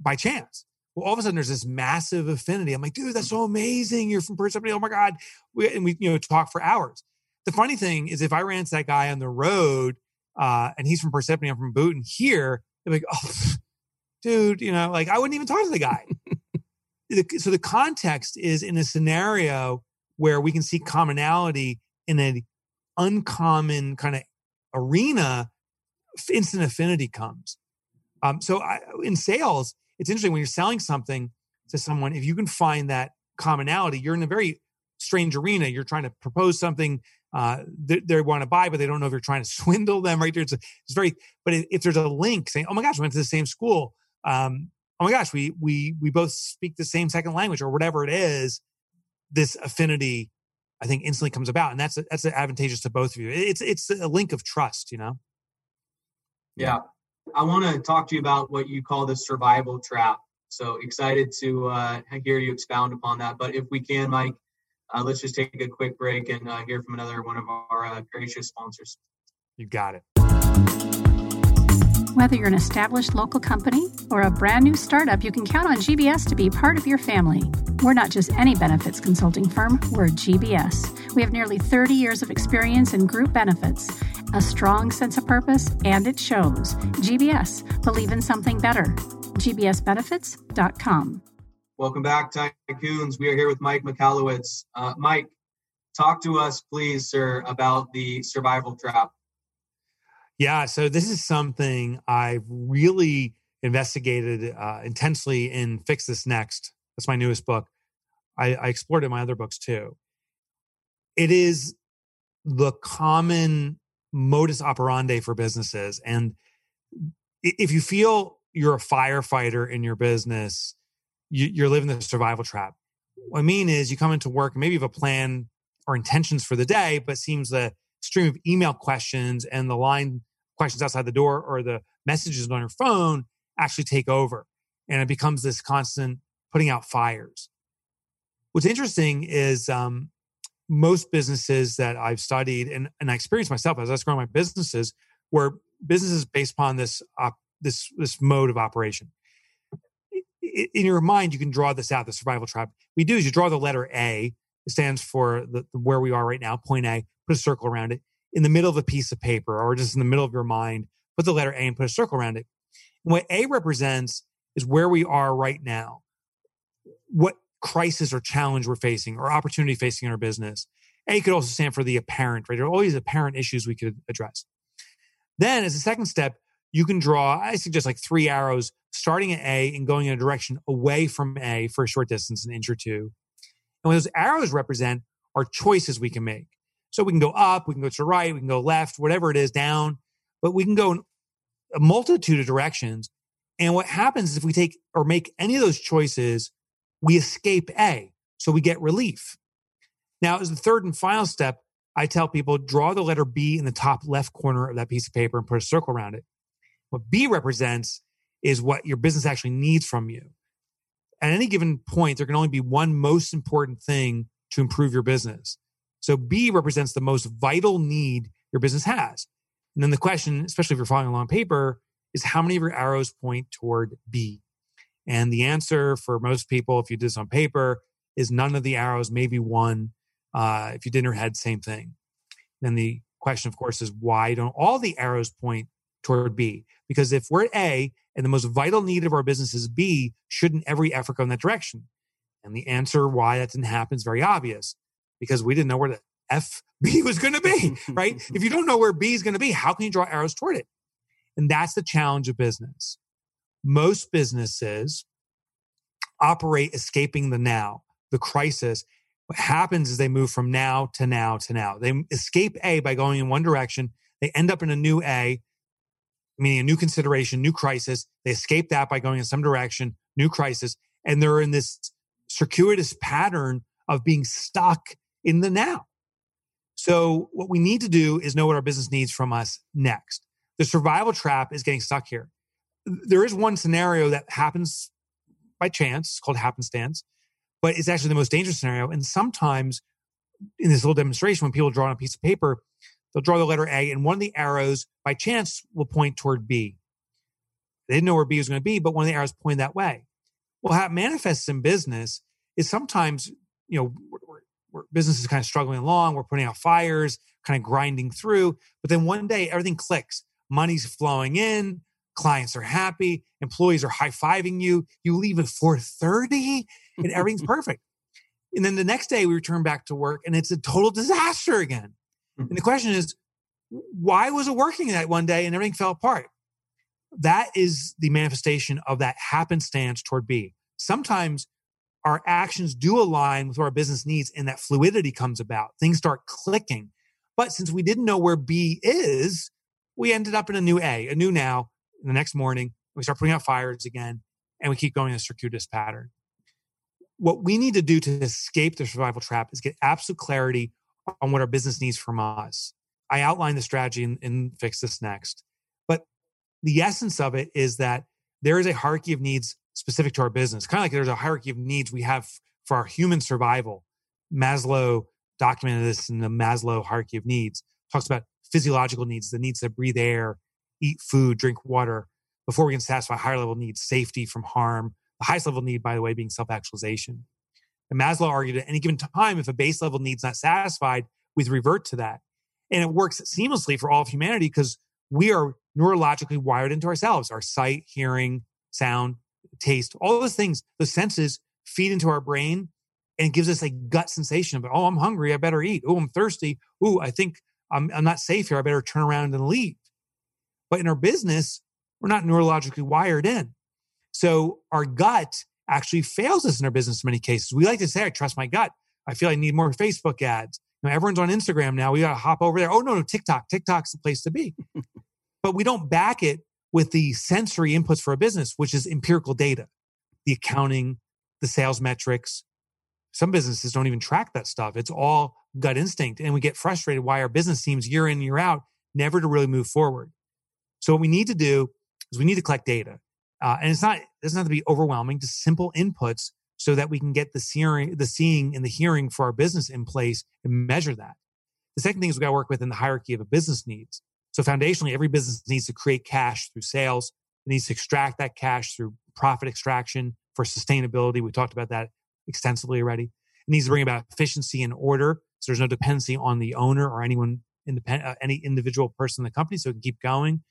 By chance, well, all of a sudden there's this massive affinity. I'm like, dude, that's so amazing. You're from Parsippany. Oh my god! We, and we, you know, talk for hours. The funny thing is, if I ran to that guy on the road uh, and he's from Parsippany, I'm from Boonton. Here, they're like, oh, dude, you know, like I wouldn't even talk to the guy. so the context is in a scenario where we can see commonality in an uncommon kind of arena instant affinity comes um, so I, in sales it's interesting when you're selling something to someone if you can find that commonality you're in a very strange arena you're trying to propose something uh, they, they, want to buy but they don't know if you're trying to swindle them right there it's, it's very but if there's a link saying oh my gosh we went to the same school um, oh my gosh, we we we both speak the same second language or whatever it is, this affinity, I think, instantly comes about, and that's that's advantageous to both of you. It's it's a link of trust, you know. Yeah, I want to talk to you about what you call the survival trap. So excited to uh, hear you expound upon that. But if we can, Mike, uh, let's just take a quick break and uh, hear from another one of our uh, gracious sponsors. You got it. Whether you're an established local company or a brand new startup, you can count on GBS to be part of your family. We're not just any benefits consulting firm, we're GBS. We have nearly 30 years of experience in group benefits, a strong sense of purpose, and it shows. GBS, believe in something better. GBSbenefits.com. Welcome back, Tycoons. We are here with Mike Michalowicz. Uh, Mike, talk to us, please, sir, about the survival trap. Yeah, so this is something I've really investigated uh, intensely in Fix This Next. That's my newest book. I, I explored it in my other books too. It is the common modus operandi for businesses. And if you feel you're a firefighter in your business, you, are living the survival trap. What I mean is, you come into work, maybe you have a plan or intentions for the day, but seems the stream of email questions and the line questions outside the door or the messages on your phone actually take over. And it becomes this constant putting out fires. What's interesting is um, most businesses that I've studied and, and I experienced myself as I was growing my businesses were businesses based upon this, op, this, this mode of operation. In your mind, you can draw this out, the survival trap. We do is you draw the letter A. It stands for the, where we are right now, point A, put a circle around it in the middle of a piece of paper or just in the middle of your mind, put the letter A and put a circle around it. And what A represents is where we are right now, what crisis or challenge we're facing or opportunity facing in our business. A could also stand for the apparent, right? There are always apparent issues we could address. Then, as a second step, you can draw, I suggest like three arrows starting at A and going in a direction away from A for a short distance, an inch or two. And what those arrows represent are choices we can make. So we can go up, we can go to the right, we can go left, whatever it is, down, but we can go in a multitude of directions. And what happens is if we take or make any of those choices, we escape A. So we get relief. Now, as the third and final step, I tell people draw the letter B in the top left corner of that piece of paper and put a circle around it. What B represents is what your business actually needs from you. At any given point, there can only be one most important thing to improve your business. So B represents the most vital need your business has. And then the question, especially if you're following along on paper, is how many of your arrows point toward B? And the answer for most people, if you did this on paper, is none of the arrows, maybe one. Uh, if you did in your head, same thing. Then the question, of course, is why don't all the arrows point toward B? Because if we're at A and the most vital need of our business is B, shouldn't every effort go in that direction? And the answer why that didn't happen is very obvious because we didn't know where the F B was going to be, right? if you don't know where B is going to be, how can you draw arrows toward it? And that's the challenge of business. Most businesses operate escaping the now, the crisis. What happens is they move from now to now to now. They escape A by going in one direction. They end up in a new A, meaning a new consideration, new crisis. They escape that by going in some direction, new crisis. And they're in this circuitous pattern of being stuck in the now. So, what we need to do is know what our business needs from us next. The survival trap is getting stuck here. There is one scenario that happens by chance, it's called happenstance, but it's actually the most dangerous scenario. And sometimes in this little demonstration, when people draw on a piece of paper, they'll draw the letter A, and one of the arrows by chance will point toward B. They didn't know where B was going to be, but one of the arrows pointed that way. Well, how it manifests in business is sometimes, you know, business is kind of struggling along, we're putting out fires, kind of grinding through, but then one day everything clicks. Money's flowing in, clients are happy, employees are high-fiving you. You leave at 4:30 and everything's perfect. And then the next day we return back to work and it's a total disaster again. And the mm-hmm. question is, why was it working that one day and everything fell apart? That is the manifestation of that happenstance toward B. Sometimes our actions do align with our business needs and that fluidity comes about. Things start clicking. But since we didn't know where B is, we ended up in a new A, a new now. The next morning, we start putting out fires again and we keep going in a circuitous pattern. What we need to do to escape the survival trap is get absolute clarity on what our business needs from us. I outline the strategy and, and fix this next. But the essence of it is that there is a hierarchy of needs specific to our business, kind of like there's a hierarchy of needs we have for our human survival. Maslow documented this in the Maslow hierarchy of needs, talks about physiological needs, the needs to breathe air, eat food, drink water, before we can satisfy higher level needs, safety from harm. The highest level need, by the way, being self actualization. And Maslow argued at any given time, if a base level need's not satisfied, we revert to that. And it works seamlessly for all of humanity because we are neurologically wired into ourselves. Our sight, hearing, sound, taste, all those things, the senses feed into our brain and gives us a gut sensation of, oh, I'm hungry, I better eat. Oh, I'm thirsty. Oh, I think I'm, I'm not safe here. I better turn around and leave. But in our business, we're not neurologically wired in. So our gut actually fails us in our business in many cases. We like to say, I trust my gut. I feel I need more Facebook ads. You know, everyone's on Instagram now. We got to hop over there. Oh, no, no, TikTok. TikTok's the place to be. but we don't back it with the sensory inputs for a business, which is empirical data, the accounting, the sales metrics. Some businesses don't even track that stuff. It's all gut instinct. And we get frustrated why our business seems year in, year out, never to really move forward. So what we need to do is we need to collect data. Uh, and it's not, it doesn't have to be overwhelming, just simple inputs so that we can get the seeing, the seeing and the hearing for our business in place and measure that. The second thing is we got to work within the hierarchy of a business needs. So foundationally, every business needs to create cash through sales. It needs to extract that cash through profit extraction for sustainability. We talked about that extensively already. It needs to bring about efficiency and order. So there's no dependency on the owner or anyone independent, uh, any individual person in the company. So it can keep going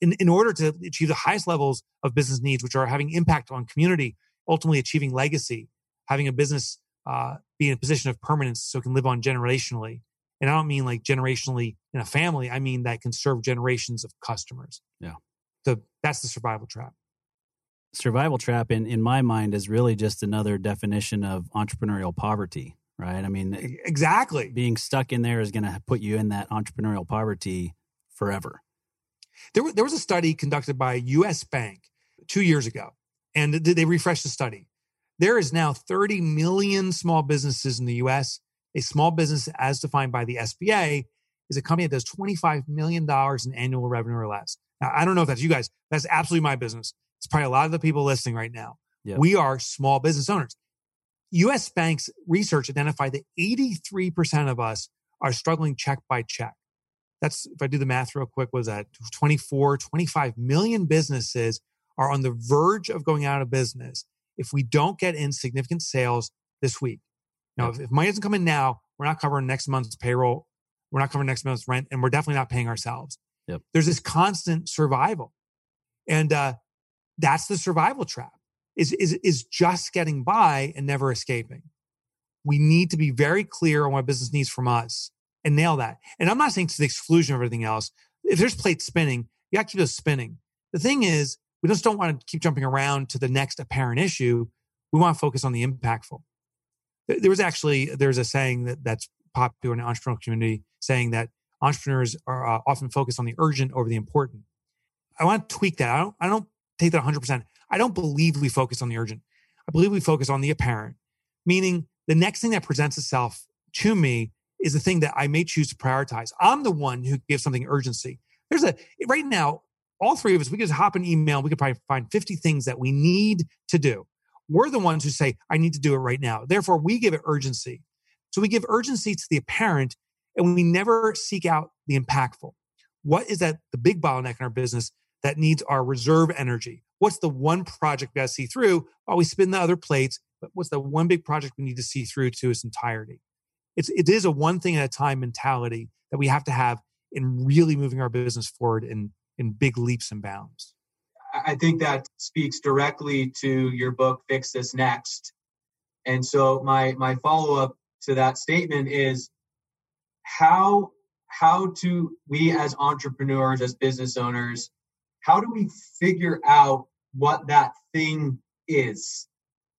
in, in order to achieve the highest levels of business needs, which are having impact on community, ultimately achieving legacy, having a business uh, be in a position of permanence so it can live on generationally. And I don't mean like generationally in a family. I mean that can serve generations of customers. Yeah. So that's the survival trap. Survival trap, in, in my mind, is really just another definition of entrepreneurial poverty, right? I mean, exactly. Being stuck in there is going to put you in that entrepreneurial poverty forever. There, there was a study conducted by US Bank two years ago, and they refreshed the study. There is now 30 million small businesses in the US A small business, as defined by the SBA, is a company that does $25 million in annual revenue or less. Now, I don't know if that's you guys. That's absolutely my business. It's probably a lot of the people listening right now. Yep. We are small business owners. US Bank's research identified that 83% of us are struggling check by check. That's, if I do the math real quick, was that 24, 25 million businesses are on the verge of going out of business if we don't get in significant sales this week. Now, yep. if, if money doesn't come in now, we're not covering next month's payroll. We're not covering next month's rent, and we're definitely not paying ourselves. Yep. There's this constant survival. And uh, that's the survival trap is, is, is just getting by and never escaping. We need to be very clear on what business needs from us and nail that. And I'm not saying to the exclusion of everything else. If there's plates spinning, you got to keep those spinning. The thing is, we just don't want to keep jumping around to the next apparent issue. We want to focus on the impactful. There was actually there's a saying that that's popular in the entrepreneurial community, saying that entrepreneurs are uh, often focused on the urgent over the important. I want to tweak that. I don't. I don't take that 100. percent I don't believe we focus on the urgent. I believe we focus on the apparent, meaning the next thing that presents itself to me is the thing that I may choose to prioritize. I'm the one who gives something urgency. There's a right now, all three of us, we could hop an email, we could probably find 50 things that we need to do. We're the ones who say, I need to do it right now. Therefore, we give it urgency. So we give urgency to the apparent and we never seek out the impactful. What is that the big bottleneck in our business that needs our reserve energy? What's the one project we got to see through while we spin the other plates? But what's the one big project we need to see through to its entirety? It's, it is a one thing at a time mentality that we have to have in really moving our business forward in, in big leaps and bounds. I think that speaks directly to your book, Fix This Next. And so my my follow up to that statement is how how do we as entrepreneurs, as business owners, how do we figure out what that thing is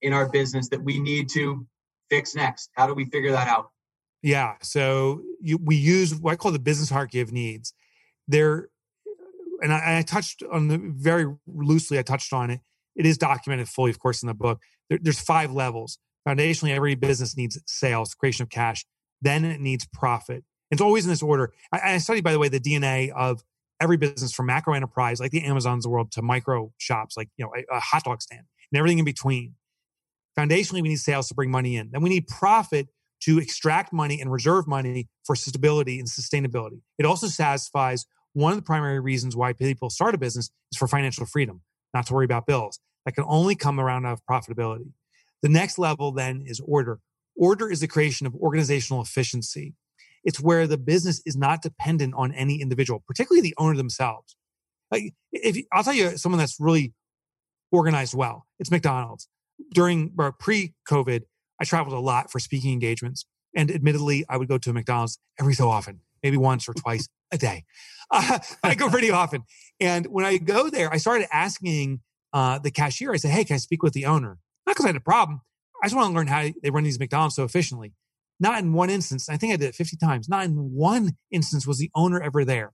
in our business that we need to fix next? How do we figure that out? Yeah. So you, we use what I call the business hierarchy of needs. There, and I, I, touched on the very loosely. I touched on it. It is documented fully, of course, in the book. There, there's five levels. Foundationally, every business needs sales, creation of cash. Then it needs profit. It's always in this order. I, I studied, by the way, the DNA of every business from macro enterprise like the Amazons the world to micro shops like you know a, a hot dog stand and everything in between. Foundationally, we need sales to bring money in. Then we need profit to extract money and reserve money for stability and sustainability. It also satisfies one of the primary reasons why people start a business is for financial freedom, not to worry about bills. That can only come around out of profitability. The next level then is order. Order is the creation of organizational efficiency. It's where the business is not dependent on any individual, particularly the owner themselves. Like if I'll tell you someone that's really organized well, it's McDonald's. During pre-COVID, I traveled a lot for speaking engagements, and admittedly, I would go to a McDonald's every so often, maybe once or twice a day. Uh, I go pretty often, and when I go there, I started asking uh, the cashier. I said, "Hey, can I speak with the owner?" Not because I had a problem. I just want to learn how they run these McDonald's so efficiently. Not in one instance, I think I did it 50 times, not in one instance was the owner ever there.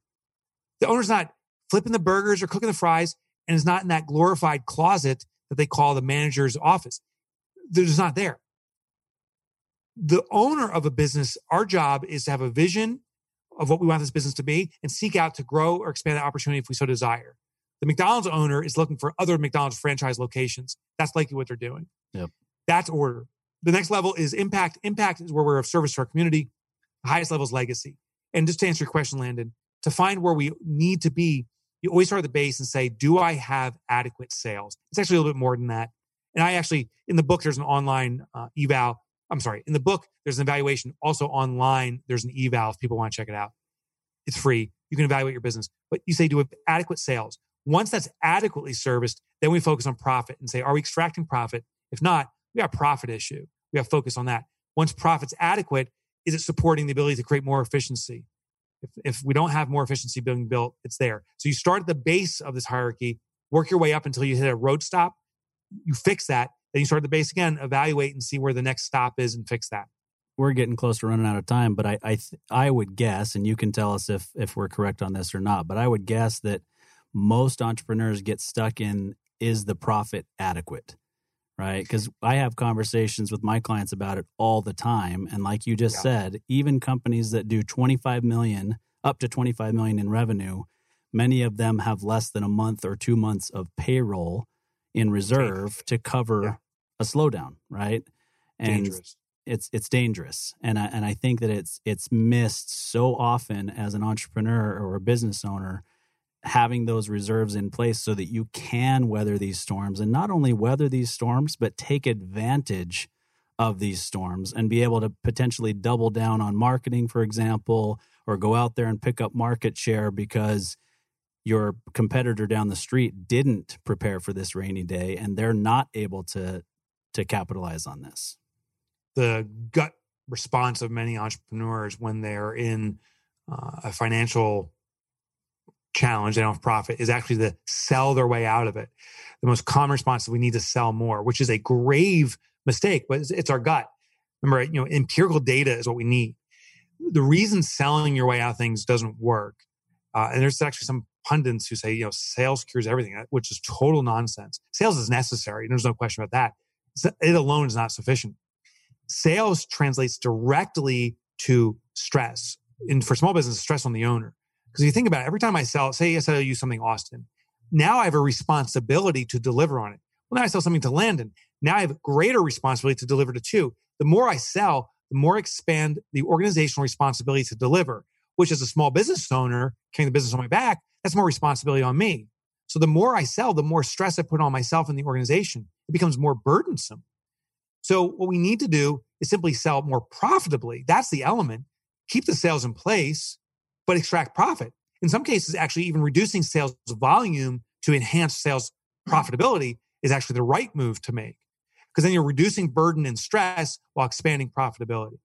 The owner's not flipping the burgers or cooking the fries and is not in that glorified closet that they call the manager's office. They're just not there. The owner of a business, our job is to have a vision of what we want this business to be and seek out to grow or expand the opportunity if we so desire. The McDonald's owner is looking for other McDonald's franchise locations. That's likely what they're doing. Yep. That's order. The next level is impact. Impact is where we're of service to our community. The highest level is legacy. And just to answer your question, Landon, to find where we need to be, you always start at the base and say, do I have adequate sales? It's actually a little bit more than that. And I actually, in the book, there's an online uh, eval. I'm sorry, in the book, there's an evaluation. Also online, there's an eval if people want to check it out. It's free. You can evaluate your business. But you say, do adequate sales. Once that's adequately serviced, then we focus on profit and say, are we extracting profit? If not, we got a profit issue. We have focus on that. Once profit's adequate, is it supporting the ability to create more efficiency? If, if we don't have more efficiency being built, it's there. So you start at the base of this hierarchy, work your way up until you hit a road stop. You fix that. Then you start the base again, evaluate and see where the next stop is and fix that. We're getting close to running out of time, but I I, th- I would guess, and you can tell us if if we're correct on this or not. But I would guess that most entrepreneurs get stuck in is the profit adequate? right? Because I have conversations with my clients about it all the time. And like you just yeah. said, even companies that do 25 million, up to 25 million in revenue, many of them have less than a month or two months of payroll in reserve to cover yeah. A slowdown, right? And dangerous. it's it's dangerous. And I and I think that it's it's missed so often as an entrepreneur or a business owner having those reserves in place so that you can weather these storms and not only weather these storms but take advantage of these storms and be able to potentially double down on marketing for example or go out there and pick up market share because your competitor down the street didn't prepare for this rainy day and they're not able to to capitalize on this the gut response of many entrepreneurs when they're in uh, a financial challenge, they don't have profit, is actually to sell their way out of it. The most common response is we need to sell more, which is a grave mistake, but it's, our gut. Remember, you know, empirical data is what we need. The reason selling your way out of things doesn't work, uh, and there's actually some pundits who say, you know, sales cures everything, uh, which is total nonsense. Sales is necessary. There's no question about that. It alone is not sufficient. Sales translates directly to stress. And for small business, stress on the owner. Because if you think about it, every time I sell, say I sell you something Austin, now I have a responsibility to deliver on it. Well, now I sell something to Landon. Now I have greater responsibility to deliver to two. The more I sell, the more I expand the organizational responsibility to deliver, which as a small business owner, carrying the business on my back, that's more responsibility on me. So the more I sell, the more stress I put on myself and the organization. It becomes more burdensome. So what we need to do is simply sell more profitably. That's the element. Keep the sales in place, but extract profit. In some cases, actually, even reducing sales volume to enhance sales profitability is actually the right move to make because then you're reducing burden and stress while expanding profitability.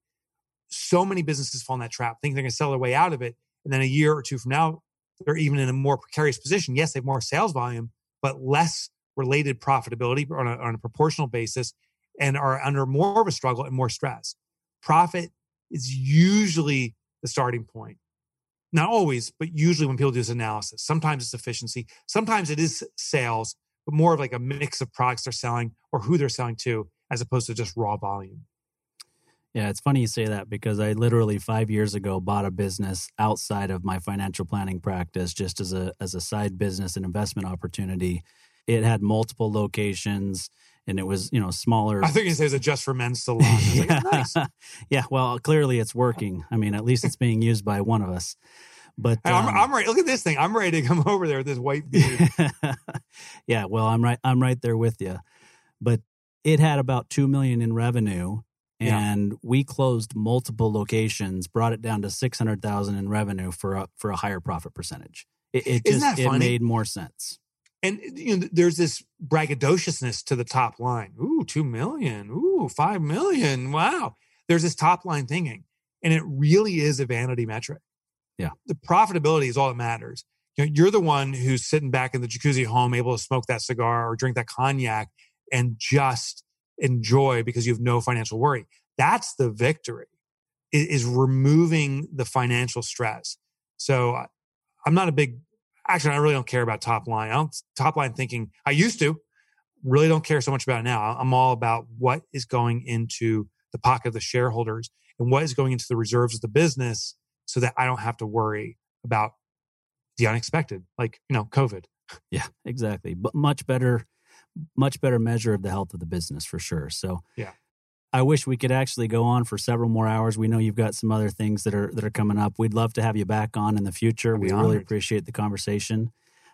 So many businesses fall in that trap, thinking they're going to sell their way out of it. And then a year or two from now, they're even in a more precarious position. Yes, they have more sales volume, but less related profitability on a, on a proportional basis and are under more of a struggle and more stress. Profit is usually the starting point not always, but usually when people do this analysis, sometimes it's efficiency, sometimes it is sales, but more of like a mix of products they're selling or who they're selling to, as opposed to just raw volume. Yeah, it's funny you say that because I literally five years ago bought a business outside of my financial planning practice, just as a as a side business and investment opportunity. It had multiple locations and it was you know smaller. I think you say it's a just for men salon. yeah. Like, nice. yeah, well, clearly it's working. I mean, at least it's being used by one of us. But um, I'm, I'm ready. Look at this thing. I'm ready to come over there with this white beard. yeah, well, I'm right. I'm right there with you. But it had about two million in revenue, and yeah. we closed multiple locations, brought it down to six hundred thousand in revenue for a for a higher profit percentage. It, it just it made more sense. And eh, you know, there's this braggadociousness to the top line. Ooh, two million. Ooh, five million. Wow. There's this top line thinking, and it really is a vanity metric. Yeah. The profitability is all that matters. You know, you're the one who's sitting back in the jacuzzi home, able to smoke that cigar or drink that cognac and just enjoy because you have no financial worry. That's the victory is removing the financial stress. So I'm not a big, actually, I really don't care about top line. I don't top line thinking. I used to really don't care so much about it now. I'm all about what is going into the pocket of the shareholders and what is going into the reserves of the business so that I don't have to worry about the unexpected, like, you know, COVID. Yeah, exactly. But much better, much better measure of the health of the business for sure. So, yeah. I wish we could actually go on for several more hours. We know you've got some other things that are that are coming up. We'd love to have you back on in the future. We honored. really appreciate the conversation.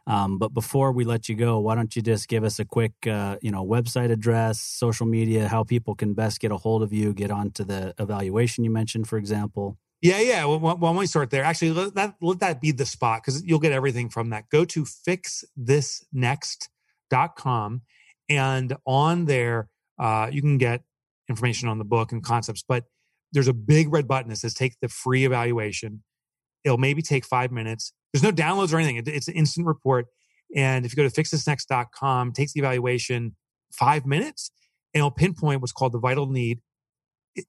Um, but before we let you go, why don't you just give us a quick, uh, you know, website address, social media, how people can best get a hold of you, get onto the evaluation you mentioned, for example. Yeah, yeah. Well, why don't we start there? Actually, let that, let that be the spot because you'll get everything from that. Go to fixthisnext.com and on there, uh, you can get information on the book and concepts. But there's a big red button that says take the free evaluation. It'll maybe take five minutes. There's no downloads or anything. it's an instant report. And if you go to fixthisnext.com, takes the evaluation five minutes and it'll pinpoint what's called the vital need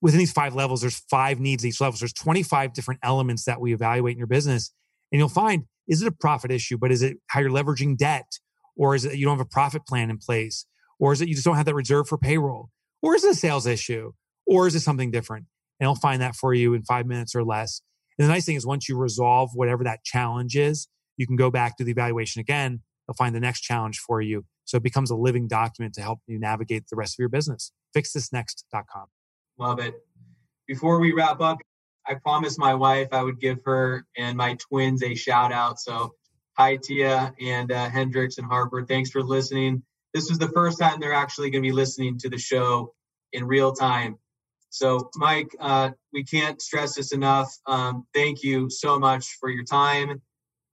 within these five levels, there's five needs each level. So there's 25 different elements that we evaluate in your business. And you'll find, is it a profit issue, but is it how you're leveraging debt? Or is it you don't have a profit plan in place? Or is it you just don't have that reserve for payroll? Or is it a sales issue? Or is it something different? And I'll find that for you in five minutes or less. And the nice thing is once you resolve whatever that challenge is, you can go back to the evaluation again. They'll find the next challenge for you. So it becomes a living document to help you navigate the rest of your business. FixThisNext.com. Love it. Before we wrap up, I promised my wife I would give her and my twins a shout out. So hi Tia and uh, Hendrix and Harper. Thanks for listening. This was the first time they're actually going to be listening to the show in real time. So, Mike, uh, we can't stress this enough. Um, thank you so much for your time.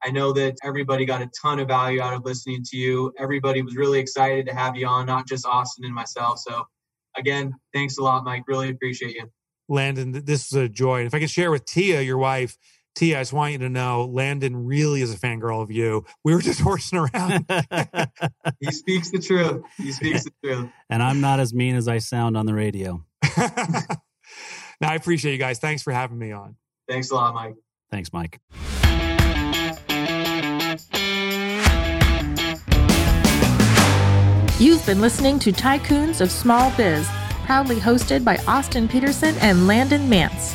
I know that everybody got a ton of value out of listening to you. Everybody was really excited to have you on, not just Austin and myself. So, again, thanks a lot, Mike. Really appreciate you. Landon, this is a joy. And if I can share with Tia, your wife, Tia, I just want you to know Landon really is a fangirl of you. We were just horsing around. he speaks the truth. He speaks the truth. And I'm not as mean as I sound on the radio. now, I appreciate you guys. Thanks for having me on. Thanks a lot, Mike. Thanks, Mike. You've been listening to Tycoons of Small Biz, proudly hosted by Austin Peterson and Landon Mance.